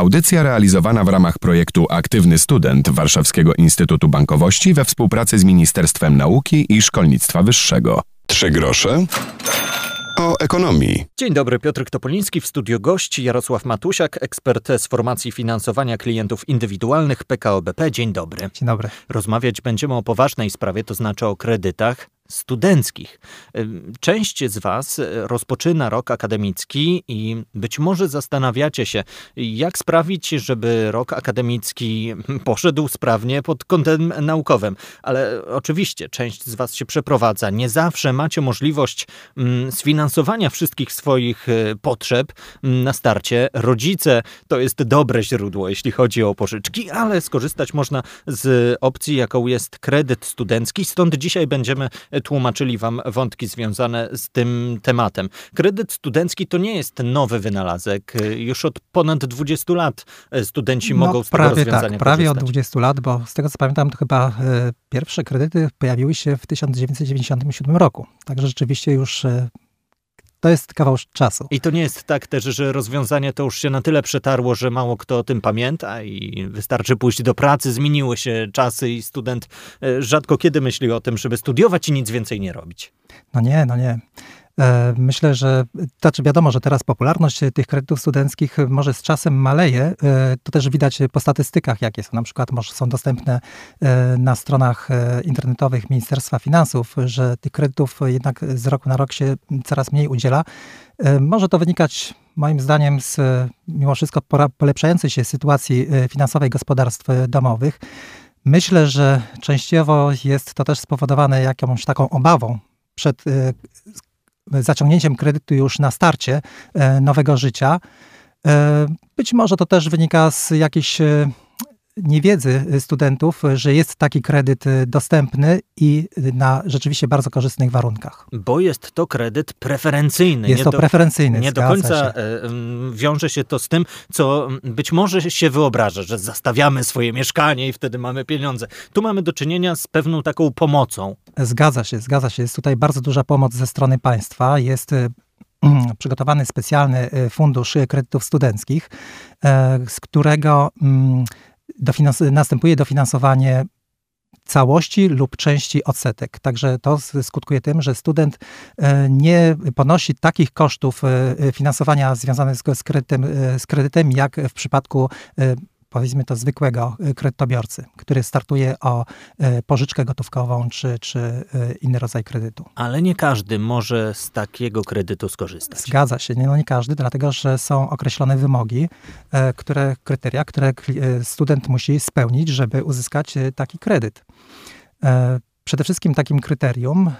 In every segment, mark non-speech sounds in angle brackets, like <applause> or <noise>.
Audycja realizowana w ramach projektu Aktywny Student Warszawskiego Instytutu Bankowości we współpracy z Ministerstwem Nauki i Szkolnictwa Wyższego. Trzy grosze o ekonomii. Dzień dobry, Piotr Topoliński w studiu gości, Jarosław Matusiak, ekspert z formacji finansowania klientów indywidualnych PKO BP. Dzień dobry. Dzień dobry. Rozmawiać będziemy o poważnej sprawie, to znaczy o kredytach studenckich. Część z Was rozpoczyna rok akademicki i być może zastanawiacie się, jak sprawić, żeby rok akademicki <laughs> poszedł sprawnie pod kątem naukowym. Ale oczywiście część z Was się przeprowadza. Nie zawsze macie możliwość mm, sfinansowania wszystkich swoich e, potrzeb mm, na starcie. Rodzice to jest dobre źródło, jeśli chodzi o pożyczki, ale skorzystać można z opcji, jaką jest kredyt studencki. Stąd dzisiaj będziemy tłumaczyli wam wątki związane z tym tematem. Kredyt studencki to nie jest nowy wynalazek. Już od ponad 20 lat studenci no, mogą z prawie tego rozwiązania tak, prawie korzystać. od 20 lat, bo z tego co pamiętam, to chyba e, pierwsze kredyty pojawiły się w 1997 roku. Także rzeczywiście już e, to jest kawał czasu. I to nie jest tak też, że rozwiązanie to już się na tyle przetarło, że mało kto o tym pamięta i wystarczy pójść do pracy, zmieniły się czasy i student e, rzadko kiedy myśli o tym, żeby studiować i nic więcej nie robić. No nie, no nie. E, myślę, że znaczy wiadomo, że teraz popularność tych kredytów studenckich może z czasem maleje. E, to też widać po statystykach, jakie są. Na przykład może są dostępne e, na stronach internetowych Ministerstwa Finansów, że tych kredytów jednak z roku na rok się coraz mniej udziela. Może to wynikać moim zdaniem z mimo wszystko polepszającej się sytuacji finansowej gospodarstw domowych. Myślę, że częściowo jest to też spowodowane jakąś taką obawą przed zaciągnięciem kredytu już na starcie e, nowego życia. E, być może to też wynika z jakiejś e, niewiedzy studentów, że jest taki kredyt dostępny i na rzeczywiście bardzo korzystnych warunkach. Bo jest to kredyt preferencyjny. Jest nie to do, preferencyjny. Nie do końca się. wiąże się to z tym, co być może się wyobraża, że zastawiamy swoje mieszkanie i wtedy mamy pieniądze. Tu mamy do czynienia z pewną taką pomocą. Zgadza się, zgadza się. Jest tutaj bardzo duża pomoc ze strony państwa. Jest <clears throat> przygotowany specjalny fundusz kredytów studenckich, z którego dofinans- następuje dofinansowanie całości lub części odsetek. Także to skutkuje tym, że student e, nie ponosi takich kosztów e, finansowania związanych z kredytem, e, z kredytem jak w przypadku powiedzmy to zwykłego y, kredytobiorcy, który startuje o y, pożyczkę gotówkową czy, czy y, inny rodzaj kredytu. Ale nie każdy może z takiego kredytu skorzystać. Zgadza się, nie, no nie każdy, dlatego że są określone wymogi, które, kryteria, które student musi spełnić, żeby uzyskać taki kredyt. Przede wszystkim takim kryterium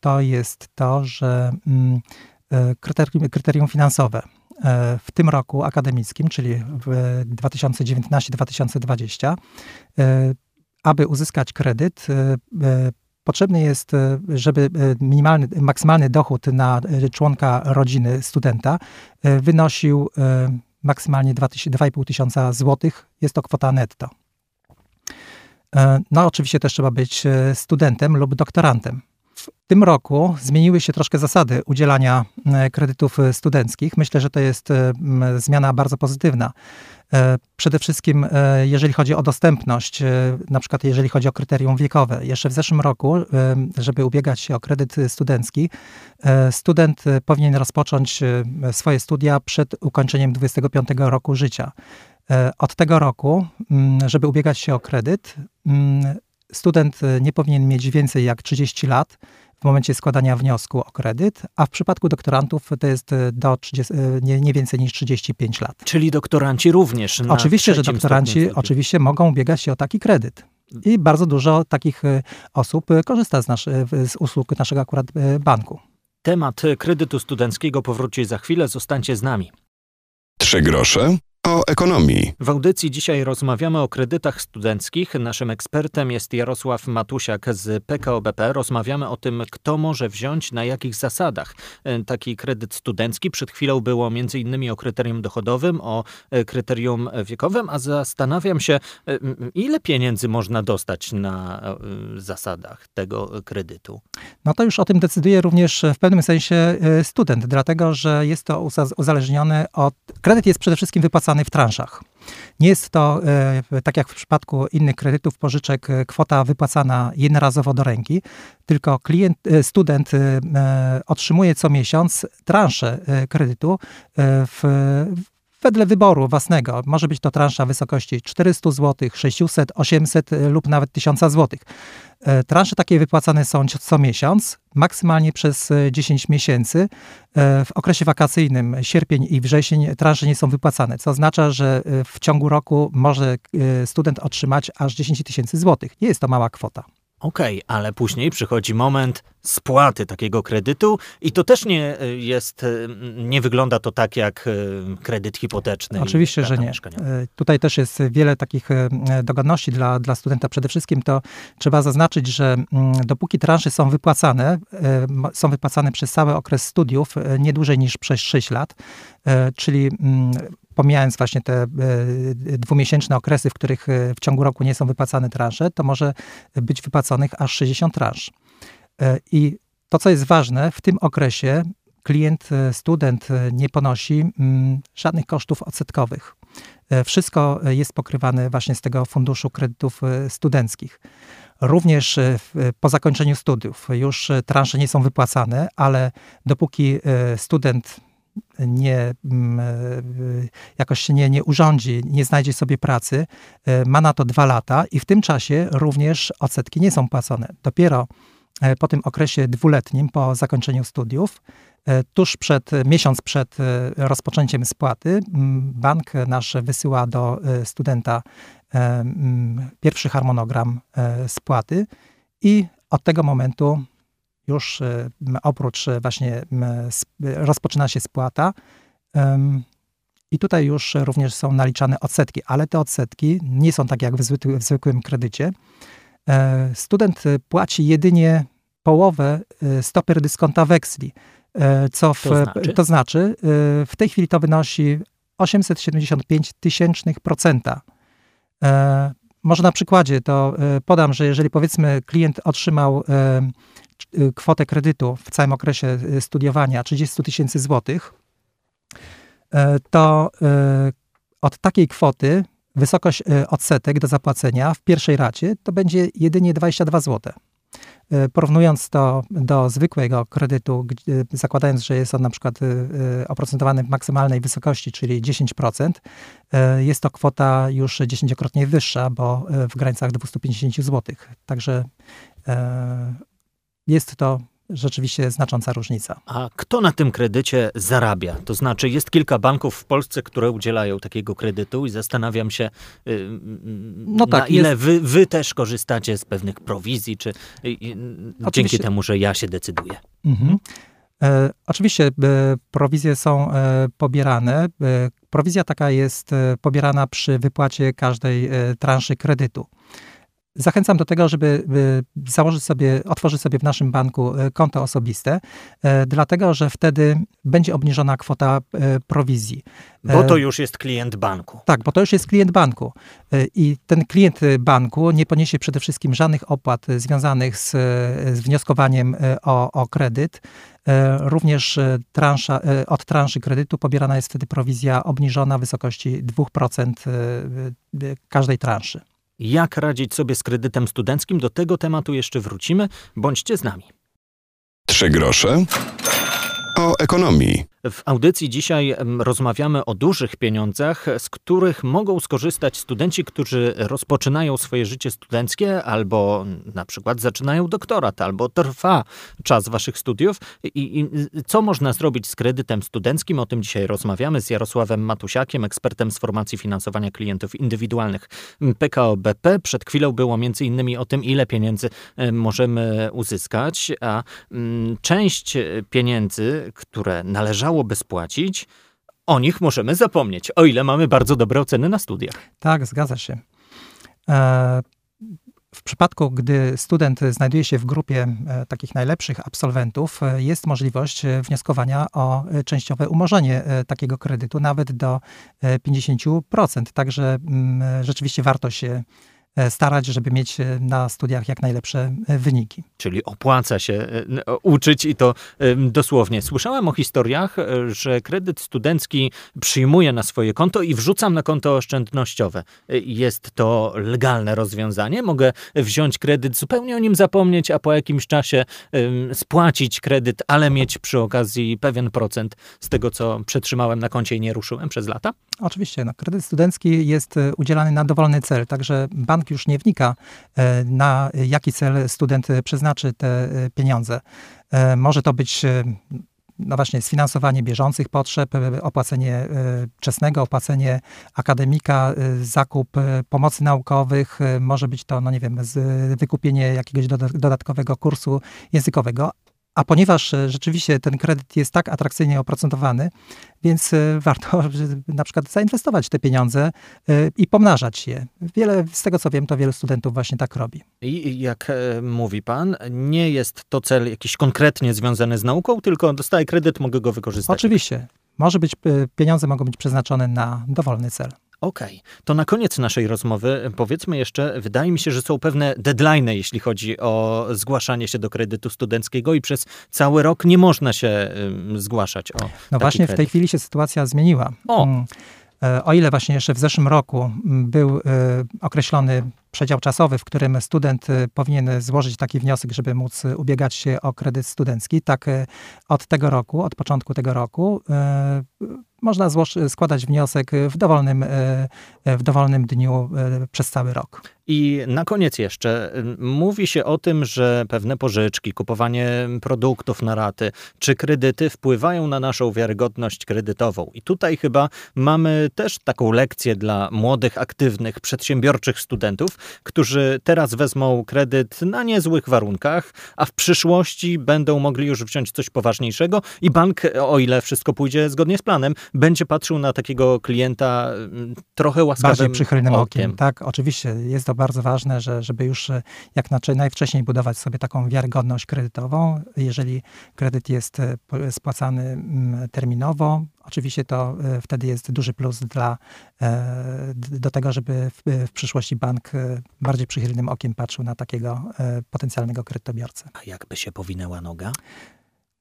to jest to, że mm, kryterium, kryterium finansowe. E, w tym roku akademickim, czyli w 2019-2020, e, aby uzyskać kredyt, e, potrzebny jest, żeby minimalny, maksymalny dochód na członka rodziny studenta wynosił maksymalnie 2,5 tysiąca złotych. Jest to kwota netto. No, oczywiście też trzeba być studentem lub doktorantem. W tym roku zmieniły się troszkę zasady udzielania e, kredytów e, studenckich. Myślę, że to jest e, zmiana bardzo pozytywna. Przede wszystkim, jeżeli chodzi o dostępność, na przykład jeżeli chodzi o kryterium wiekowe. Jeszcze w zeszłym roku, żeby ubiegać się o kredyt studencki, student powinien rozpocząć swoje studia przed ukończeniem 25 roku życia. Od tego roku, żeby ubiegać się o kredyt, student e, nie powinien mieć więcej jak 30 lat w momencie składania wniosku o kredyt, a w przypadku doktorantów to jest e, do 30, e, nie, nie, więcej niż 35 lat. Czyli doktoranci również. oczywiście, że doktoranci oczywiście mogą ubiegać się o taki kredyt. I bardzo dużo takich osób korzysta z, nasz, z usług naszego akurat banku. Temat kredytu studenckiego powróci za chwilę. Zostańcie z nami. Trzy grosze o ekonomii. W audycji dzisiaj rozmawiamy o kredytach studenckich. Naszym ekspertem jest Jarosław Matusiak z PKO BP. Rozmawiamy o tym, kto może wziąć, na jakich zasadach e, taki kredyt studencki. Przed chwilą było między innymi o kryterium dochodowym, o e, kryterium wiekowym, a zastanawiam się, e, ile pieniędzy można dostać na zasadach tego kredytu. No to już o tym decyduje również w pewnym sensie student, dlatego że jest to uzależnione od. Kredyt jest przede wszystkim wypłacany w transzach. Nie jest to, tak jak w przypadku innych kredytów, pożyczek, kwota wypłacana jednorazowo do ręki, tylko klient, student otrzymuje co miesiąc transzę kredytu w, wedle wyboru własnego. Może być to transza w wysokości 400 zł, 600, 800 lub nawet 1000 zł. E, transze takie wypłacane są co miesiąc, maksymalnie przez 10 e, miesięcy. E, w okresie wakacyjnym, sierpień i wrzesień, transze nie są wypłacane, co oznacza, że w ciągu roku może student otrzymać aż 10 tysięcy złotych. Nie jest to mała kwota. Okej, okay, ale później przychodzi moment spłaty takiego kredytu i to też nie y, jest, y, nie wygląda to tak jak y, kredyt hipoteczny. Oczywiście, że nie. Tutaj też jest wiele takich dogodności dla, dla studenta. Przede wszystkim to trzeba zaznaczyć, że dopóki transze są wypłacane, są wypłacane przez cały okres studiów, nie dłużej niż przez 6 lat, czyli pomijając właśnie te e, dwumiesięczne okresy, w których e, w ciągu roku nie są wypłacane transze, to może być wypłaconych aż 60 transz. E, I to, co jest ważne, w tym okresie klient, student nie ponosi mm, żadnych kosztów odsetkowych. Wszystko jest pokrywane właśnie z tego funduszu kredytów studenckich. Również po zakończeniu studiów już transze nie są wypłacane, ale dopóki student nie, mm, e, jakoś się nie, nie urządzi, nie znajdzie sobie pracy, e, ma na to dwa lata i w tym czasie również odsetki nie są płacone. Dopiero e, po tym okresie dwuletnim, po zakończeniu studiów, tuż przed, miesiąc przed rozpoczęciem spłaty, bank nasz wysyła do studenta pierwszy harmonogram spłaty i od tego momentu już e, oprócz e, właśnie rozpoczyna się spłata. I tutaj już również są naliczane odsetki, ale te odsetki nie są tak jak w, w zwykłym kredycie. E, student płaci jedynie połowę stopy dyskonta weksli, co w, to znaczy? to znaczy w tej chwili to wynosi 875 tysięcznych procenta. Może na przykładzie to podam, że jeżeli powiedzmy klient otrzymał Y, kwotę kredytu w całym okresie studiowania 30 tysięcy złotych, e, to e, od takiej kwoty wysokość e, odsetek do zapłacenia w pierwszej racie to będzie jedynie 22 zł. Porównując to do zwykłego kredytu, zakładając, że jest on na przykład oprocentowany w maksymalnej wysokości, czyli 10%, jest to kwota już dziesięciokrotnie wyższa, bo w granicach 250 zł. Także jest to rzeczywiście znacząca różnica. A kto na tym kredycie zarabia? To znaczy, jest kilka banków w Polsce, które udzielają takiego kredytu i zastanawiam się, y, no tak, na ile jest... wy, wy, też korzystacie z pewnych prowizji, czy dzięki temu, że ja się decyduję. Mhm. E, oczywiście e, prowizje są e, pobierane. E, prowizja taka jest e, pobierana przy wypłacie każdej e, transzy kredytu. Zachęcam do tego, żeby założyć sobie, otworzyć sobie w naszym banku e, konto osobiste, e, dlatego że wtedy będzie obniżona kwota prowizji. Bo to już jest klient banku. Tak, bo to już jest klient banku. I ten klient banku nie poniesie przede wszystkim żadnych opłat związanych z, z wnioskowaniem o, o kredyt. Również transza, od transzy kredytu pobierana jest wtedy prowizja obniżona w wysokości 2% każdej transzy. Jak radzić sobie z kredytem studenckim? Do tego tematu jeszcze wrócimy. Bądźcie z nami. Trzy grosze o ekonomii. W audycji dzisiaj rozmawiamy o dużych pieniądzach, z których mogą skorzystać studenci, którzy rozpoczynają swoje życie studenckie albo na przykład zaczynają doktorat, albo trwa czas waszych studiów. I, I, co można zrobić z kredytem studenckim? O tym dzisiaj rozmawiamy z Jarosławem Matusiakiem, ekspertem z formacji finansowania klientów indywidualnych PKO BP. Przed chwilą było między innymi o tym, ile pieniędzy możemy uzyskać, a część pieniędzy, które należało chciałoby spłacić, o nich możemy zapomnieć, o ile mamy bardzo dobre oceny na studiach. Tak, zgadza się. E, w przypadku, gdy student znajduje się w grupie e, takich najlepszych absolwentów, e, jest możliwość wnioskowania o częściowe umorzenie takiego kredytu nawet do 50%. Także mm, rzeczywiście warto się starać, żeby mieć na studiach jak najlepsze wyniki. Czyli opłaca się uczyć i to dosłownie. Słyszałem o historiach, że kredyt studencki przyjmuję na swoje konto i wrzucam na konto oszczędnościowe. Jest to legalne rozwiązanie? Mogę wziąć kredyt, zupełnie o nim zapomnieć, a po jakimś czasie spłacić kredyt, ale mieć przy okazji pewien procent z tego, co przetrzymałem na koncie i nie ruszyłem przez lata? Oczywiście. No, kredyt studencki jest e, udzielany na dowolny cel, także bank już nie wnika, e, na jaki cel student przeznaczy te e, pieniądze. Może to być no właśnie sfinansowanie bieżących potrzeb, opłacenie wczesnego, opłacenie akademika, zakup pomocy naukowych, może być to, no nie wiem, wykupienie jakiegoś dodatkowego kursu językowego, a ponieważ e, rzeczywiście ten kredyt jest tak atrakcyjnie oprocentowany, więc e, warto <laughs> na przykład zainwestować te pieniądze e, i pomnażać je. Wiele, z tego co wiem, to wielu studentów właśnie tak robi. I jak mówi pan, nie jest to cel jakiś konkretnie związany z nauką, tylko dostaję kredyt, mogę go wykorzystać. Oczywiście. Może być, pieniądze mogą być przeznaczone na dowolny cel. Okej, okay. to na koniec naszej rozmowy powiedzmy jeszcze, wydaje mi się, że są pewne deadline, jeśli chodzi o zgłaszanie się do kredytu studenckiego i przez cały rok nie można się zgłaszać o No właśnie kredyt. w tej chwili się sytuacja zmieniła. O. Mm. E, o ile właśnie jeszcze w zeszłym roku był e, określony przedział czasowy, w którym student e, powinien złożyć taki wniosek, żeby móc ubiegać się o kredyt studencki, tak od tego roku, od początku tego roku można składać wniosek w dowolnym, w dowolnym dniu przez cały rok. I na koniec jeszcze mówi się o tym, że pewne pożyczki, kupowanie produktów na raty czy kredyty wpływają na naszą wiarygodność kredytową. I tutaj chyba mamy też taką lekcję dla młodych, aktywnych, przedsiębiorczych studentów, którzy teraz wezmą kredyt na niezłych warunkach, a w przyszłości będą mogli już wziąć coś poważniejszego i bank, o ile wszystko pójdzie zgodnie z planem, będzie patrzył na takiego klienta trochę łaskawym Bardziej przychylnym okiem. okiem. Tak, oczywiście jest to bardzo ważne, że, żeby już e, jak najwcześniej budować sobie taką wiarygodność kredytową. Jeżeli kredyt jest e, spłacany mm, terminowo, oczywiście to e, wtedy jest duży plus dla, do tego, żeby w, w przyszłości bank bardziej przychylnym okiem patrzył na takiego potencjalnego kredytobiorcę. A jakby się powinęła noga?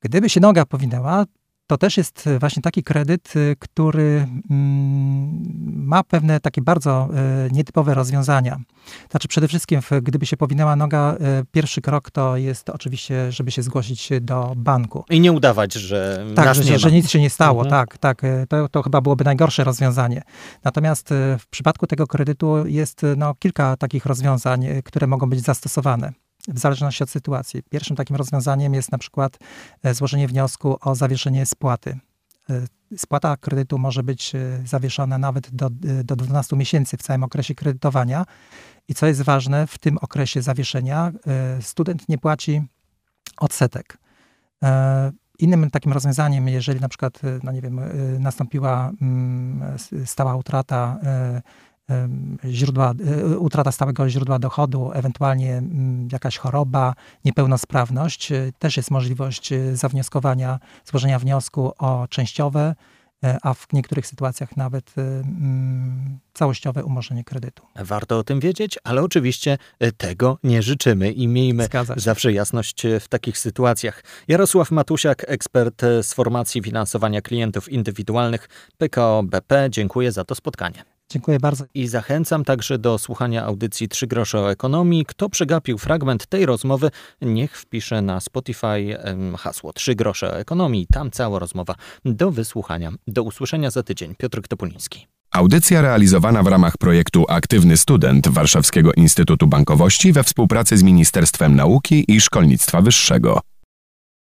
Gdyby się noga powinęła, to też jest e, właśnie taki kredyt, e, który mm, ma pewne takie bardzo e, nietypowe rozwiązania. Znaczy przede wszystkim, gdyby się powinęła noga, pierwszy krok to jest oczywiście, żeby się zgłosić do banku. I nie udawać, że tak, że, że, nic się nie stało. Mhm. Tak, tak. To, to chyba byłoby najgorsze rozwiązanie. Natomiast w przypadku tego kredytu jest no, kilka takich rozwiązań, które mogą być zastosowane w zależności od sytuacji. Pierwszym takim rozwiązaniem jest na przykład e, złożenie wniosku o zawieszenie spłaty. E, spłata kredytu może być e, zawieszona nawet do, do 12 miesięcy w całym okresie kredytowania. I co jest ważne, w tym okresie zawieszenia student nie płaci odsetek. Innym takim rozwiązaniem, jeżeli na przykład, no nie wiem, nastąpiła mm, stała utrata źródła, e, utrata stałego źródła dochodu, ewentualnie jakaś choroba, niepełnosprawność. E, też jest możliwość e, zawnioskowania, złożenia wniosku o częściowe, a w niektórych sytuacjach nawet całościowe umorzenie kredytu. Warto o tym wiedzieć, ale oczywiście tego nie życzymy i miejmy zawsze jasność w takich sytuacjach. Jarosław Matusiak, ekspert z formacji finansowania klientów indywidualnych PKO BP. Dziękuję za to spotkanie. Dziękuję bardzo. I zachęcam także do słuchania audycji Trzy grosze o ekonomii. Kto przegapił fragment tej rozmowy, niech wpisze na Spotify hasło Trzy grosze o ekonomii. Tam cała rozmowa do wysłuchania. Do usłyszenia za tydzień. Piotr Topuliński. Audycja realizowana w ramach projektu Aktywny Student Warszawskiego Instytutu Bankowości we współpracy z Ministerstwem Nauki i Szkolnictwa Wyższego.